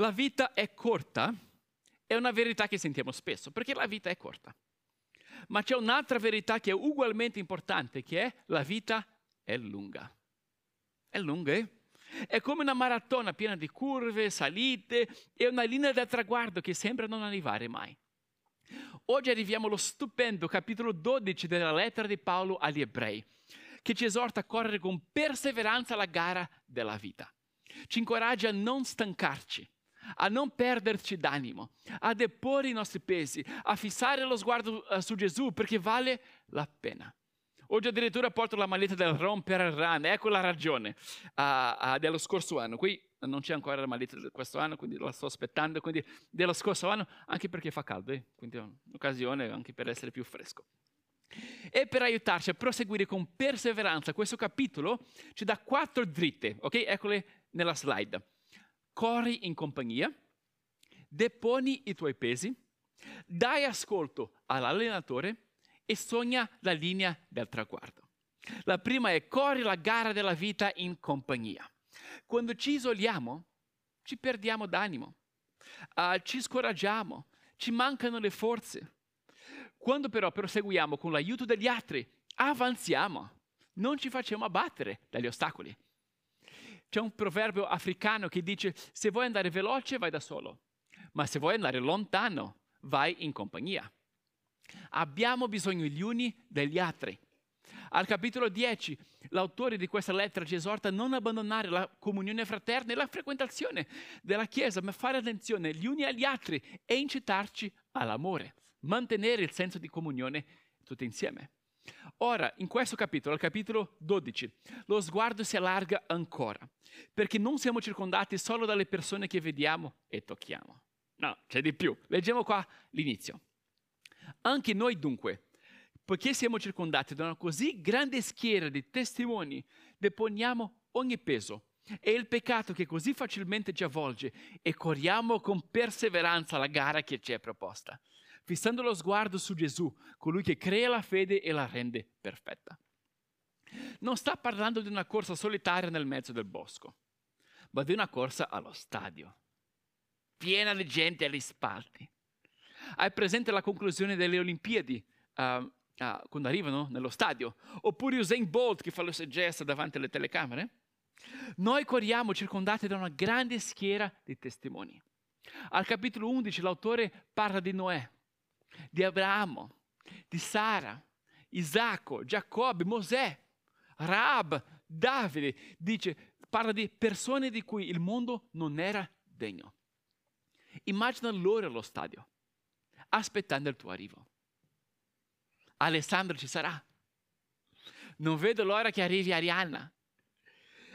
La vita è corta è una verità che sentiamo spesso, perché la vita è corta. Ma c'è un'altra verità che è ugualmente importante, che è la vita è lunga. È lunga, eh? È come una maratona piena di curve, salite e una linea da traguardo che sembra non arrivare mai. Oggi arriviamo allo stupendo capitolo 12 della lettera di Paolo agli ebrei, che ci esorta a correre con perseveranza la gara della vita. Ci incoraggia a non stancarci, a non perderci d'animo, a deporre i nostri pesi, a fissare lo sguardo uh, su Gesù perché vale la pena. Oggi addirittura porto la maglietta del Ron per il Run, ecco la ragione uh, uh, dello scorso anno. Qui non c'è ancora la maglietta di questo anno, quindi la sto aspettando, quindi dello scorso anno, anche perché fa caldo, eh? quindi è un'occasione anche per essere più fresco. E per aiutarci a proseguire con perseveranza questo capitolo ci dà quattro dritte, ok? Eccole nella slide. Corri in compagnia, deponi i tuoi pesi, dai ascolto all'allenatore e sogna la linea del traguardo. La prima è corri la gara della vita in compagnia. Quando ci isoliamo, ci perdiamo d'animo, uh, ci scoraggiamo, ci mancano le forze. Quando però proseguiamo con l'aiuto degli altri, avanziamo, non ci facciamo abbattere dagli ostacoli. C'è un proverbio africano che dice se vuoi andare veloce vai da solo, ma se vuoi andare lontano vai in compagnia. Abbiamo bisogno gli uni degli altri. Al capitolo 10 l'autore di questa lettera ci esorta a non abbandonare la comunione fraterna e la frequentazione della Chiesa, ma fare attenzione gli uni agli altri e incitarci all'amore, mantenere il senso di comunione tutti insieme. Ora, in questo capitolo, al capitolo 12, lo sguardo si allarga ancora, perché non siamo circondati solo dalle persone che vediamo e tocchiamo. No, c'è di più. Leggiamo qua l'inizio. Anche noi dunque, poiché siamo circondati da una così grande schiera di testimoni, deponiamo ogni peso e il peccato che così facilmente ci avvolge e corriamo con perseveranza la gara che ci è proposta, fissando lo sguardo su Gesù, colui che crea la fede e la rende perfetta. Non sta parlando di una corsa solitaria nel mezzo del bosco, ma di una corsa allo stadio, piena di gente agli spalti hai presente la conclusione delle Olimpiadi? Uh, uh, quando arrivano nello stadio, oppure Usain Bolt che fa sue gesta davanti alle telecamere. Noi corriamo circondati da una grande schiera di testimoni. Al capitolo 11 l'autore parla di Noè, di Abramo, di Sara, Isacco, Giacobbe, Mosè, Raab, Davide. Dice, parla di persone di cui il mondo non era degno. Immagina loro allo stadio aspettando il tuo arrivo. Alessandro ci sarà. Non vedo l'ora che arrivi Arianna.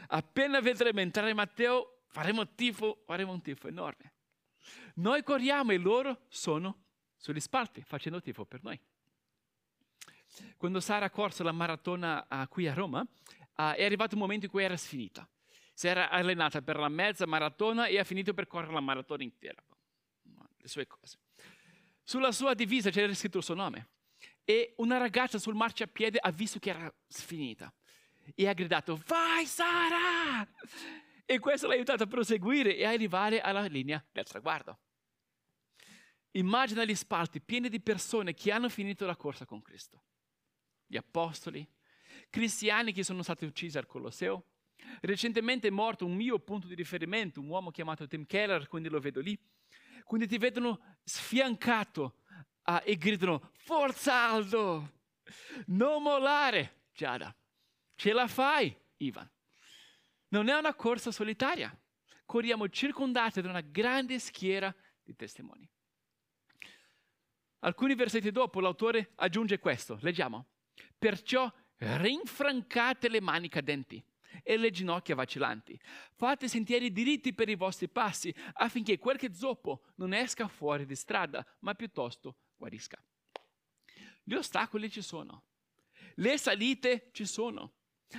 Appena vedremo entrare Matteo, faremo tifo, faremo un tifo enorme. Noi corriamo e loro sono sugli spalti facendo tifo per noi. Quando Sara ha corso la maratona uh, qui a Roma, uh, è arrivato un momento in cui era sfinita. Si era allenata per la mezza maratona e ha finito per correre la maratona intera. Le sue cose. Sulla sua divisa c'era scritto il suo nome. E una ragazza sul marciapiede ha visto che era sfinita e ha gridato, vai Sara! E questo l'ha aiutato a proseguire e a arrivare alla linea del traguardo. Immagina gli spalti pieni di persone che hanno finito la corsa con Cristo. Gli apostoli, cristiani che sono stati uccisi al Colosseo. Recentemente è morto un mio punto di riferimento, un uomo chiamato Tim Keller, quindi lo vedo lì quindi ti vedono sfiancato ah, e gridano, forza Aldo, non mollare, Giada, ce la fai, Ivan. Non è una corsa solitaria, corriamo circondati da una grande schiera di testimoni. Alcuni versetti dopo l'autore aggiunge questo, leggiamo, perciò rinfrancate le mani cadenti e le ginocchia vacillanti. Fate sentieri diritti per i vostri passi affinché qualche zoppo non esca fuori di strada, ma piuttosto guarisca. Gli ostacoli ci sono, le salite ci sono.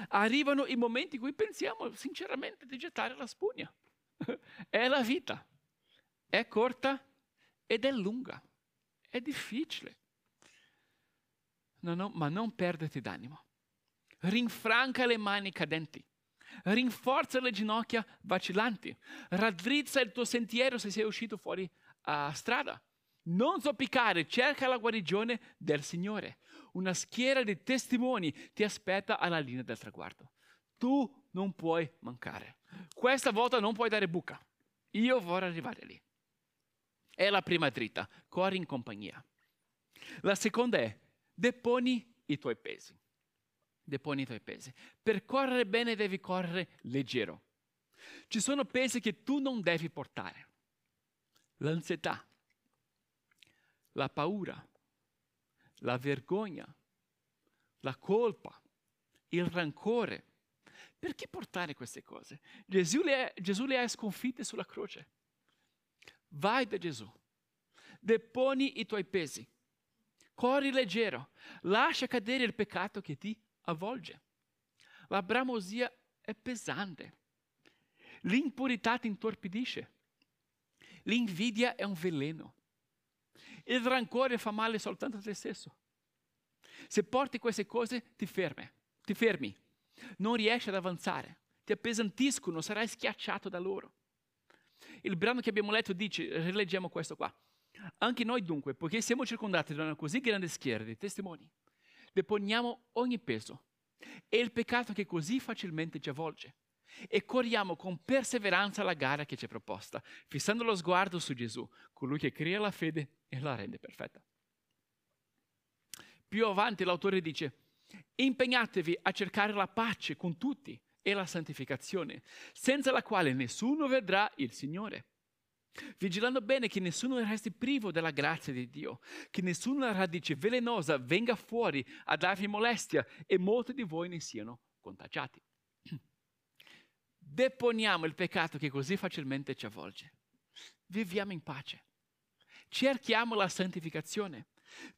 Arrivano i momenti in cui pensiamo sinceramente di gettare la spugna. è la vita, è corta ed è lunga, è difficile. No, no, ma non perdete d'animo rinfranca le mani cadenti. rinforza le ginocchia vacillanti, raddrizza il tuo sentiero se sei uscito fuori a strada. Non zoppicare, cerca la guarigione del Signore. Una schiera di testimoni ti aspetta alla linea del traguardo. Tu non puoi mancare. Questa volta non puoi dare buca. Io vorrei arrivare lì. È la prima dritta, corri in compagnia. La seconda è deponi i tuoi pesi. Deponi i tuoi pesi. Per correre bene devi correre leggero. Ci sono pesi che tu non devi portare. L'ansietà, la paura, la vergogna, la colpa, il rancore. Perché portare queste cose? Gesù le, Gesù le ha sconfitte sulla croce. Vai da Gesù, deponi i tuoi pesi, corri leggero, lascia cadere il peccato che ti avvolge. La bramosia è pesante, l'impurità ti intorpidisce, l'invidia è un veleno, il rancore fa male soltanto a te stesso. Se porti queste cose ti fermi, ti fermi, non riesci ad avanzare, ti appesantiscono, sarai schiacciato da loro. Il brano che abbiamo letto dice, rileggiamo questo qua. Anche noi dunque, poiché siamo circondati da una così grande schiera di testimoni, deponiamo ogni peso e il peccato che così facilmente ci avvolge e corriamo con perseveranza la gara che ci è proposta, fissando lo sguardo su Gesù, colui che crea la fede e la rende perfetta. Più avanti l'autore dice, impegnatevi a cercare la pace con tutti e la santificazione, senza la quale nessuno vedrà il Signore. Vigilando bene che nessuno resti privo della grazia di Dio, che nessuna radice velenosa venga fuori a darvi molestia e molti di voi ne siano contagiati. Deponiamo il peccato che così facilmente ci avvolge. Viviamo in pace. Cerchiamo la santificazione.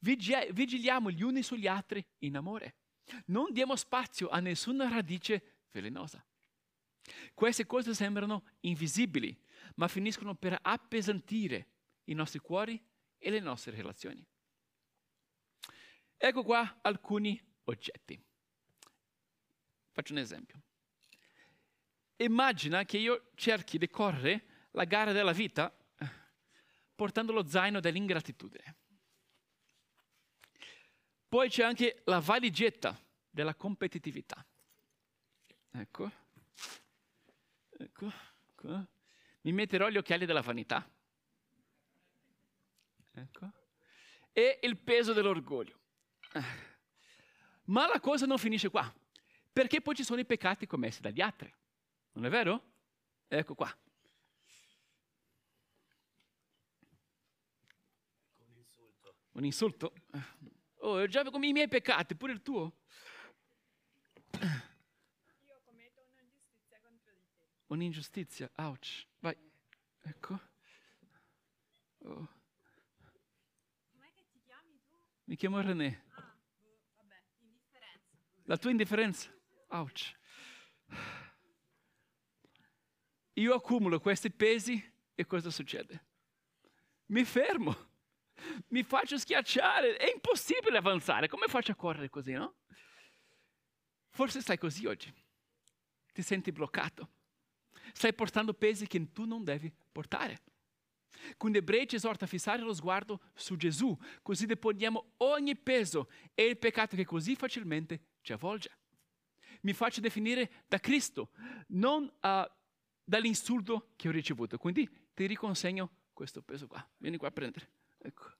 Vigiliamo gli uni sugli altri in amore. Non diamo spazio a nessuna radice velenosa. Queste cose sembrano invisibili, ma finiscono per appesantire i nostri cuori e le nostre relazioni. Ecco qua alcuni oggetti. Faccio un esempio. Immagina che io cerchi di correre la gara della vita eh, portando lo zaino dell'ingratitudine. Poi c'è anche la valigetta della competitività. Ecco. Ecco. ecco. Mi metterò gli occhiali della vanità. Ecco. E il peso dell'orgoglio. Ma la cosa non finisce qua, perché poi ci sono i peccati commessi dagli altri. Non è vero? Ecco qua. Un insulto. Un insulto? Oh, già come i miei peccati, pure il tuo. Io commetto un'ingiustizia contro di te. Un'ingiustizia, ouch. Vai, ecco. Oh. Mi chiamo René. Ah, vabbè, indifferenza. La tua indifferenza, ouch. Io accumulo questi pesi e cosa succede? Mi fermo mi faccio schiacciare, è impossibile avanzare, come faccio a correre così, no? Forse stai così oggi, ti senti bloccato, stai portando pesi che tu non devi portare. Quindi Ebrei ci esorta a fissare lo sguardo su Gesù, così deponiamo ogni peso e il peccato che così facilmente ci avvolge. Mi faccio definire da Cristo, non uh, dall'insulto che ho ricevuto. Quindi ti riconsegno questo peso qua. Vieni qua a prendere. Ecco.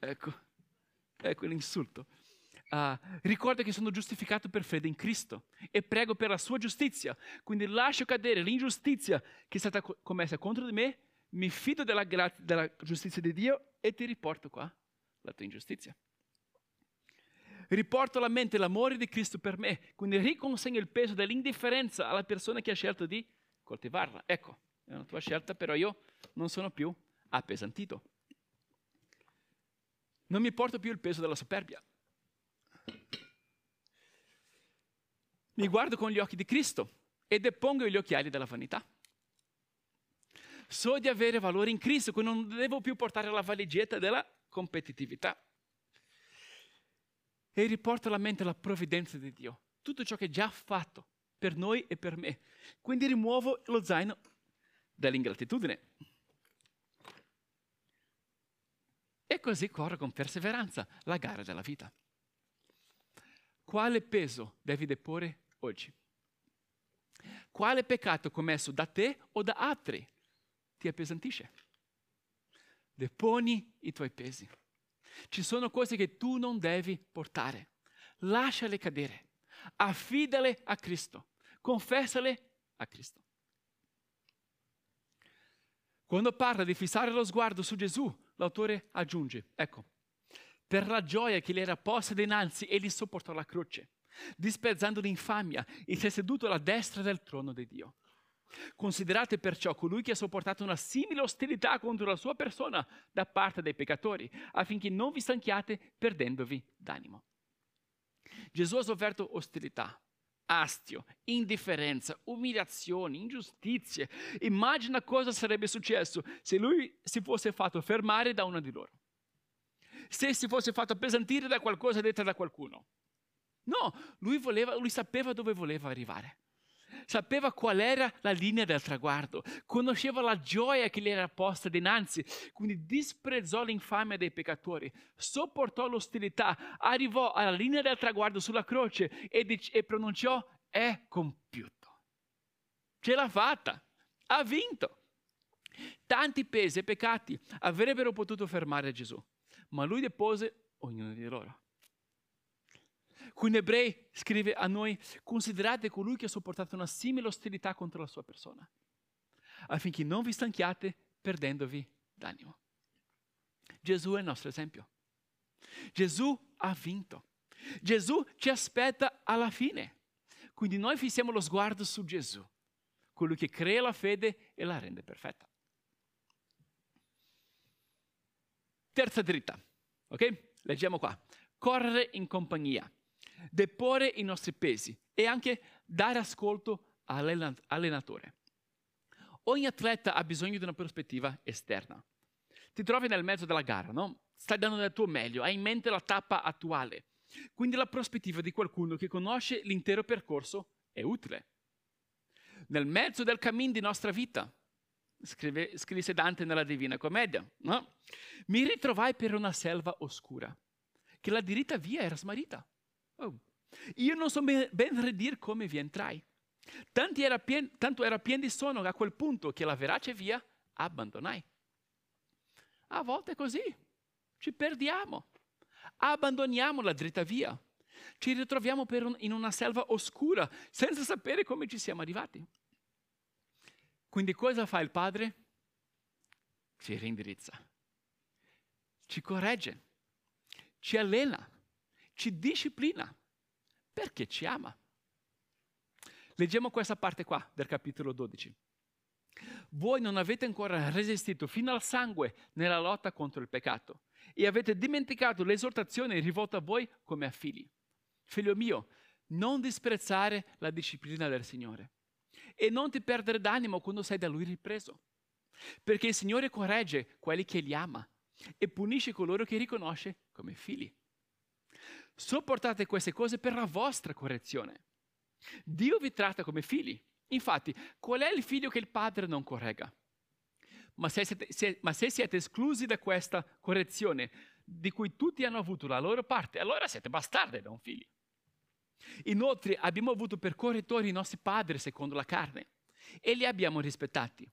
Ecco, ecco l'insulto. Uh, ricorda che sono giustificato per fede in Cristo e prego per la sua giustizia. Quindi lascio cadere l'ingiustizia che è stata commessa contro di me, mi fido della, gra- della giustizia di Dio e ti riporto qua la tua ingiustizia. Riporto alla mente l'amore di Cristo per me, quindi riconsegno il peso dell'indifferenza alla persona che ha scelto di coltivarla. Ecco, è una tua scelta, però io non sono più appesantito. Non mi porto più il peso della superbia. Mi guardo con gli occhi di Cristo e depongo gli occhiali della vanità. So di avere valore in Cristo, quindi non devo più portare la valigetta della competitività. E riporto alla mente la provvidenza di Dio, tutto ciò che già ha fatto per noi e per me. Quindi rimuovo lo zaino dall'ingratitudine. E così corro con perseveranza la gara della vita. Quale peso devi deporre oggi? Quale peccato commesso da te o da altri ti appesantisce? Deponi i tuoi pesi. Ci sono cose che tu non devi portare. Lasciale cadere. Affidale a Cristo. Confessale a Cristo. Quando parla di fissare lo sguardo su Gesù, l'autore aggiunge, ecco, per la gioia che gli era posta dinanzi, egli sopportò la croce, disprezzando l'infamia e si è seduto alla destra del trono di Dio. Considerate perciò colui che ha sopportato una simile ostilità contro la sua persona da parte dei peccatori, affinché non vi stanchiate perdendovi d'animo. Gesù ha sofferto ostilità, astio, indifferenza, umiliazioni, ingiustizie. Immagina cosa sarebbe successo se lui si fosse fatto fermare da una di loro. Se si fosse fatto appesantire da qualcosa detta da qualcuno. No, lui, voleva, lui sapeva dove voleva arrivare. Sapeva qual era la linea del traguardo, conosceva la gioia che gli era posta dinanzi, quindi disprezzò l'infamia dei peccatori, sopportò l'ostilità, arrivò alla linea del traguardo sulla croce e, dic- e pronunciò è compiuto. Ce l'ha fatta, ha vinto. Tanti pesi e peccati avrebbero potuto fermare Gesù, ma lui depose ognuno di loro. In Ebrei scrive a noi, considerate colui che ha sopportato una simile ostilità contro la sua persona, affinché non vi stanchiate perdendovi d'animo. Gesù è il nostro esempio. Gesù ha vinto. Gesù ci aspetta alla fine. Quindi noi fissiamo lo sguardo su Gesù, colui che crea la fede e la rende perfetta. Terza dritta, ok? Leggiamo qua. Correre in compagnia deporre i nostri pesi e anche dare ascolto all'allenatore. Ogni atleta ha bisogno di una prospettiva esterna. Ti trovi nel mezzo della gara, no? Stai dando del tuo meglio, hai in mente la tappa attuale. Quindi la prospettiva di qualcuno che conosce l'intero percorso è utile. Nel mezzo del cammin di nostra vita, scrive, scrisse Dante nella Divina Commedia, no? mi ritrovai per una selva oscura, che la diritta via era smarrita. Oh. Io non so ben, ben dire come vi entrai. Era pien, tanto era pieno di sonno a quel punto che la verace via abbandonai. A volte è così, ci perdiamo, abbandoniamo la dritta via, ci ritroviamo un, in una selva oscura senza sapere come ci siamo arrivati. Quindi cosa fa il padre? Ci rindirizza, ci corregge, ci allena ci disciplina perché ci ama. Leggiamo questa parte qua del capitolo 12. Voi non avete ancora resistito fino al sangue nella lotta contro il peccato e avete dimenticato l'esortazione rivolta a voi come a figli. Figlio mio, non disprezzare la disciplina del Signore e non ti perdere d'animo quando sei da Lui ripreso, perché il Signore corregge quelli che li ama e punisce coloro che riconosce come figli. Sopportate queste cose per la vostra correzione. Dio vi tratta come figli. Infatti, qual è il figlio che il padre non corregga? Ma se, siete, se, ma se siete esclusi da questa correzione, di cui tutti hanno avuto la loro parte, allora siete bastardi non figli. Inoltre abbiamo avuto per correttori i nostri padri secondo la carne e li abbiamo rispettati.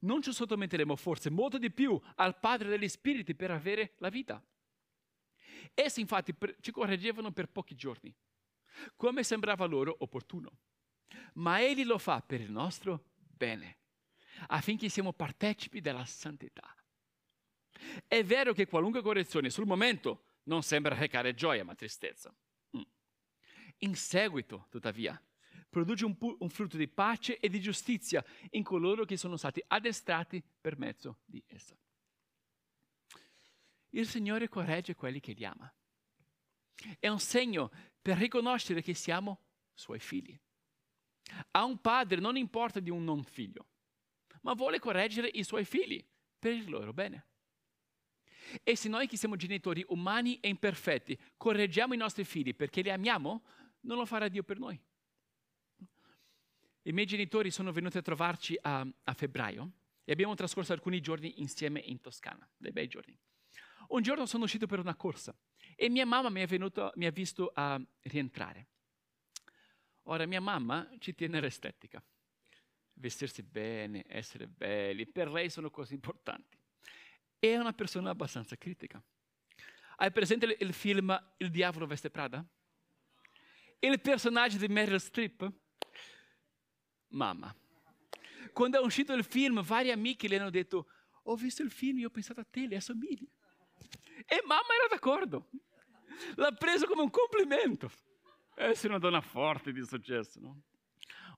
Non ci sottometteremo forse molto di più al Padre degli Spiriti per avere la vita. Essi infatti ci correggevano per pochi giorni, come sembrava loro opportuno. Ma Egli lo fa per il nostro bene, affinché siamo partecipi della santità. È vero che qualunque correzione sul momento non sembra recare gioia, ma tristezza. Mm. In seguito, tuttavia, produce un, pu- un, frutto di pace e di giustizia in coloro che sono stati addestrati per mezzo di essa il Signore corregge quelli che li ama. È un segno per riconoscere che siamo suoi figli. A un padre non importa di un non figlio, ma vuole correggere i suoi figli per il loro bene. E se noi che siamo genitori umani e imperfetti correggiamo i nostri figli perché li amiamo, non lo farà Dio per noi. i miei genitori sono venuti a trovarci a, a febbraio e abbiamo trascorso alcuni giorni insieme in Toscana, dei bei giorni. Un giorno sono uscito per una corsa e mia mamma mi, venuto, mi ha visto a rientrare. Ora, mia mamma ci tiene all'estetica. Vestirsi bene, essere belli, per lei sono cose importanti. È una persona abbastanza critica. Hai presente il film Il diavolo veste Prada? Il personaggio di Meryl Streep? Mamma. Quando è uscito il film, vari amici le hanno detto, ho visto il film e ho pensato a te, le assomigli. E mamma era d'accordo. L'ha preso come un complimento. Essere una donna forte di successo, no?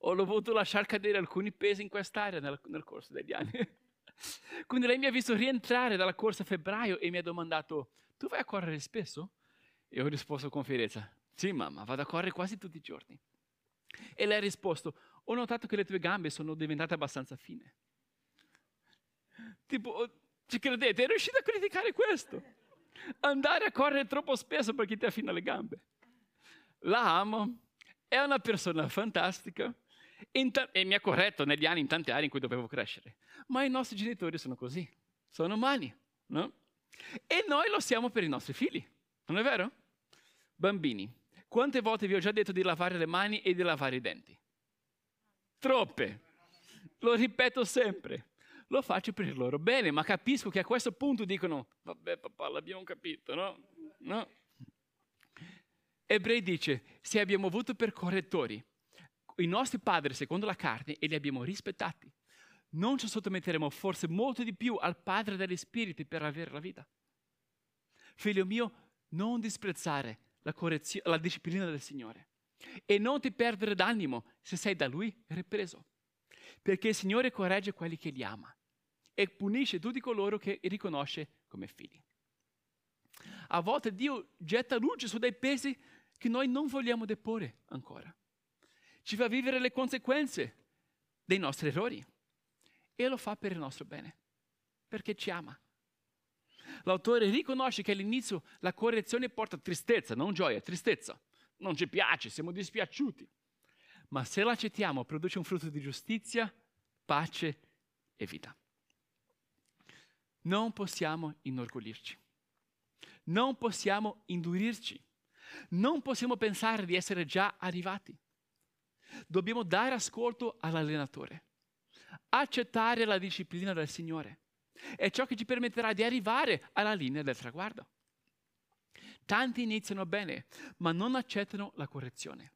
Ho dovuto lasciare cadere alcuni pesi in quest'area nel, nel corso degli anni. Quindi lei mi ha visto rientrare dalla corsa a febbraio e mi ha domandato, tu vai a correre spesso? E ho risposto con fierezza, sì mamma, vado a correre quasi tutti i giorni. E lei ha risposto, ho notato che le tue gambe sono diventate abbastanza fine. Tipo, oh, ci credete? È riuscito a criticare questo? Andare a correre troppo spesso perché ti affina le gambe. La amo, è una persona fantastica ta- e mi ha corretto negli anni in tante aree in cui dovevo crescere. Ma i nostri genitori sono così, sono umani, no? E noi lo siamo per i nostri figli, non è vero? Bambini, quante volte vi ho già detto di lavare le mani e di lavare i denti? Troppe. Lo ripeto sempre. Lo faccio per il loro bene, ma capisco che a questo punto dicono, vabbè papà, l'abbiamo capito, no? No. Ebrei dice, se abbiamo avuto per correttori i nostri padri secondo la carne e li abbiamo rispettati, non ci sottometteremo forse molto di più al Padre degli Spiriti per avere la vita. Figlio mio, non disprezzare la, la disciplina del Signore e non ti perdere d'animo se sei da Lui ripreso, perché il Signore corregge quelli che li ama e punisce tutti coloro che riconosce come figli. A volte Dio getta luce su dei pesi che noi non vogliamo deporre ancora. Ci fa vivere le conseguenze dei nostri errori e lo fa per il nostro bene, perché ci ama. L'autore riconosce che all'inizio la correzione porta tristezza, non gioia, tristezza. Non ci piace, siamo dispiaciuti. Ma se l'accettiamo produce un frutto di giustizia, pace e vita. Non possiamo inorgoglirci. Non possiamo indurirci. Non possiamo pensare di essere già arrivati. Dobbiamo dare ascolto all'allenatore, accettare la disciplina del Signore. È ciò che ci permetterà di arrivare alla linea del traguardo. Tanti iniziano bene, ma non accettano la correzione.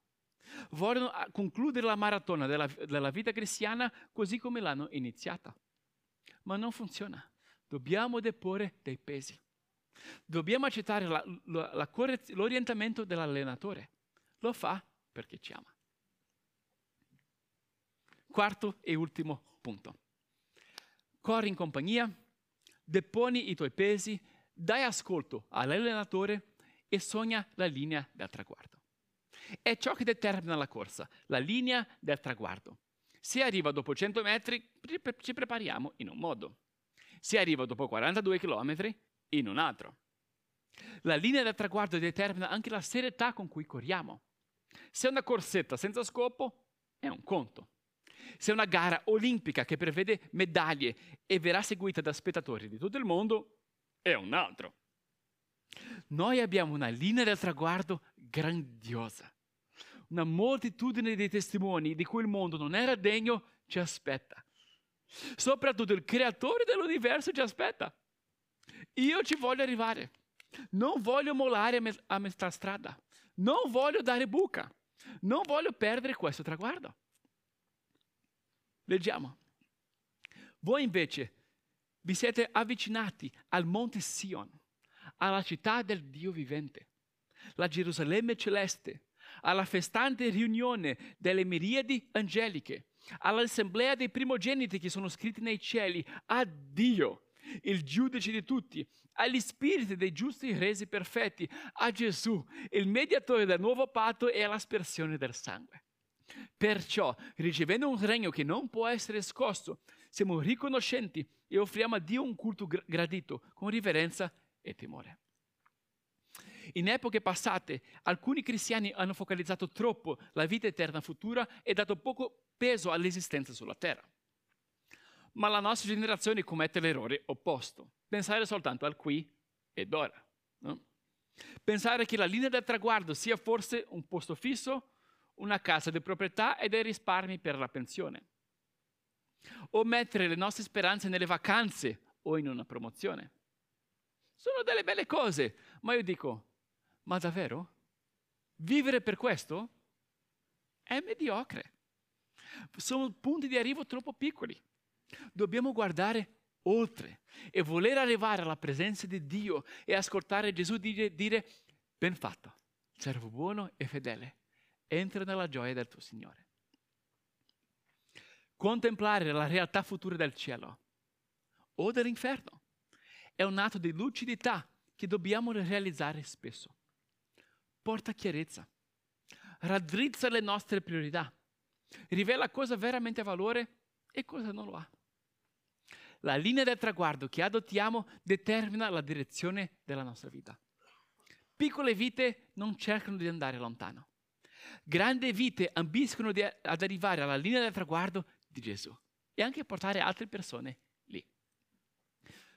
Vogliono ah, concludere la maratona della, della vita cristiana così come l'hanno iniziata. Ma non funziona. Dobbiamo deporre dei pesi. Dobbiamo accettare la, la, la l'orientamento dell'allenatore. Lo fa perché ci ama. Quarto e ultimo punto. Corri in compagnia, deponi i tuoi pesi, dai ascolto all'allenatore e sogna la linea del traguardo. È ciò che determina la corsa, la linea del traguardo. Se arriva dopo 100 metri, ci prepariamo in un modo. Se arriva dopo 42 km, in un altro. La linea del traguardo determina anche la serietà con cui corriamo. Se è una corsetta senza scopo, è un conto. Se è una gara olimpica che prevede medaglie e verrà seguita da spettatori di tutto il mondo, è un altro. Noi abbiamo una linea del traguardo grandiosa, una moltitudine di testimoni di cui il mondo non era degno ci aspetta. Soprattutto il creatore dell'universo ci aspetta. Io ci voglio arrivare. Non voglio mollare a metà strada. Non voglio dare buca. Non voglio perdere questo traguardo. Leggiamo. Voi invece vi siete avvicinati al monte Sion, alla città del Dio vivente, la Gerusalemme celeste, alla festante riunione delle miriadi angeliche, all'assemblea dei primogeniti che sono scritti nei cieli, a Dio, il giudice di tutti, agli spiriti dei giusti resi perfetti, a Gesù, il mediatore del nuovo patto e all'aspersione del sangue. Perciò, ricevendo un regno che non può essere scosso, siamo riconoscenti e offriamo a Dio un culto gradito con riverenza e timore. In epoche passate, alcuni cristiani hanno focalizzato troppo la vita eterna futura e dato poco peso all'esistenza sulla terra. Ma la nostra generazione commette l'errore opposto, pensare soltanto al qui ed ora. No? Pensare che la linea del traguardo sia forse un posto fisso, una casa di proprietà e dei risparmi per la pensione. O mettere le nostre speranze nelle vacanze o in una promozione. Sono delle belle cose, ma io dico, ma davvero? Vivere per questo? È mediocre. Sono punti di arrivo troppo piccoli. Dobbiamo guardare oltre e voler arrivare alla presenza di Dio e ascoltare Gesù dire, dire ben fatto, servo buono e fedele, entra nella gioia del tuo Signore. Contemplare la realtà futura del cielo o dell'inferno è un atto di lucidità che dobbiamo realizzare spesso. Porta chiarezza, raddrizza le nostre priorità, rivela cosa veramente ha valore e cosa non lo ha. La linea del traguardo che adottiamo determina la direzione della nostra vita. Piccole vite non cercano di andare lontano. Grandi vite ambiscono ad arrivare alla linea del traguardo di Gesù e anche portare altre persone lì.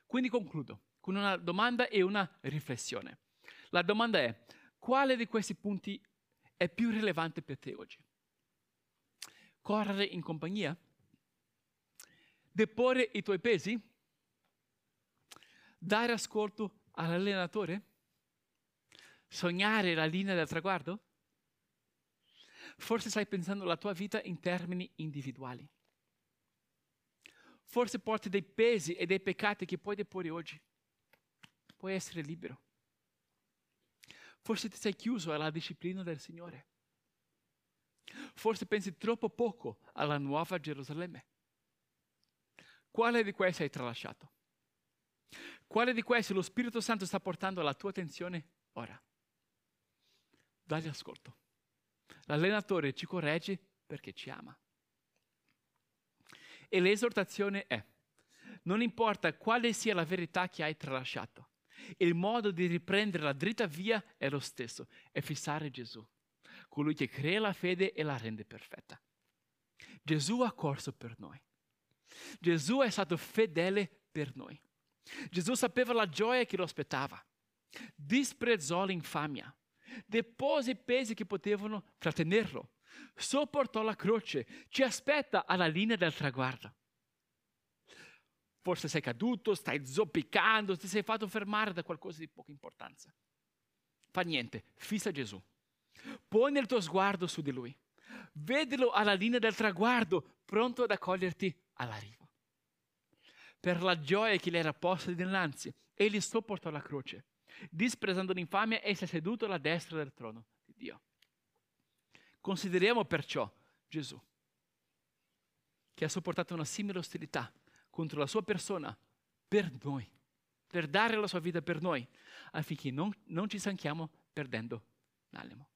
Quindi concludo con una domanda e una riflessione. La domanda è, quale di questi punti è più rilevante per te oggi? Correre in compagnia? deporre i tuoi pesi? Dare ascolto all'allenatore? Sognare la linea del traguardo? Forse stai pensando alla tua vita in termini individuali. Forse porti dei pesi e dei peccati che puoi deporre oggi. Puoi essere libero. Forse ti sei chiuso alla disciplina del Signore. Forse pensi troppo poco alla nuova Gerusalemme. Quale di questi hai tralasciato? Quale di questi lo Spirito Santo sta portando alla tua attenzione ora? Dagli ascolto. L'allenatore ci corregge perché ci ama. E l'esortazione è, non importa quale sia la verità che hai tralasciato, il modo di riprendere la dritta via è lo stesso, è fissare Gesù, colui che crea la fede e la rende perfetta. Gesù ha corso per noi. Gesù è stato fedele per noi. Gesù sapeva la gioia che lo aspettava. Disprezzò l'infamia. Depose i pesi che potevano trattenerlo. Sopportò la croce. Ci aspetta alla linea del traguardo. Forse sei caduto, stai zoppicando, ti sei fatto fermare da qualcosa di poca importanza. Fa niente, fissa Gesù. Poni il tuo sguardo su di lui. Vedilo alla linea del traguardo, pronto ad accoglierti all'arrivo. Per la gioia che le era posta dinanzi, egli sopportò la croce. Disprezzando l'infamia, e si è seduto alla destra del trono di Dio. Consideriamo perciò Gesù, che ha sopportato una simile ostilità contro la sua persona per noi, per dare la sua vita per noi, affinché non, non ci stanchiamo perdendo l'animo.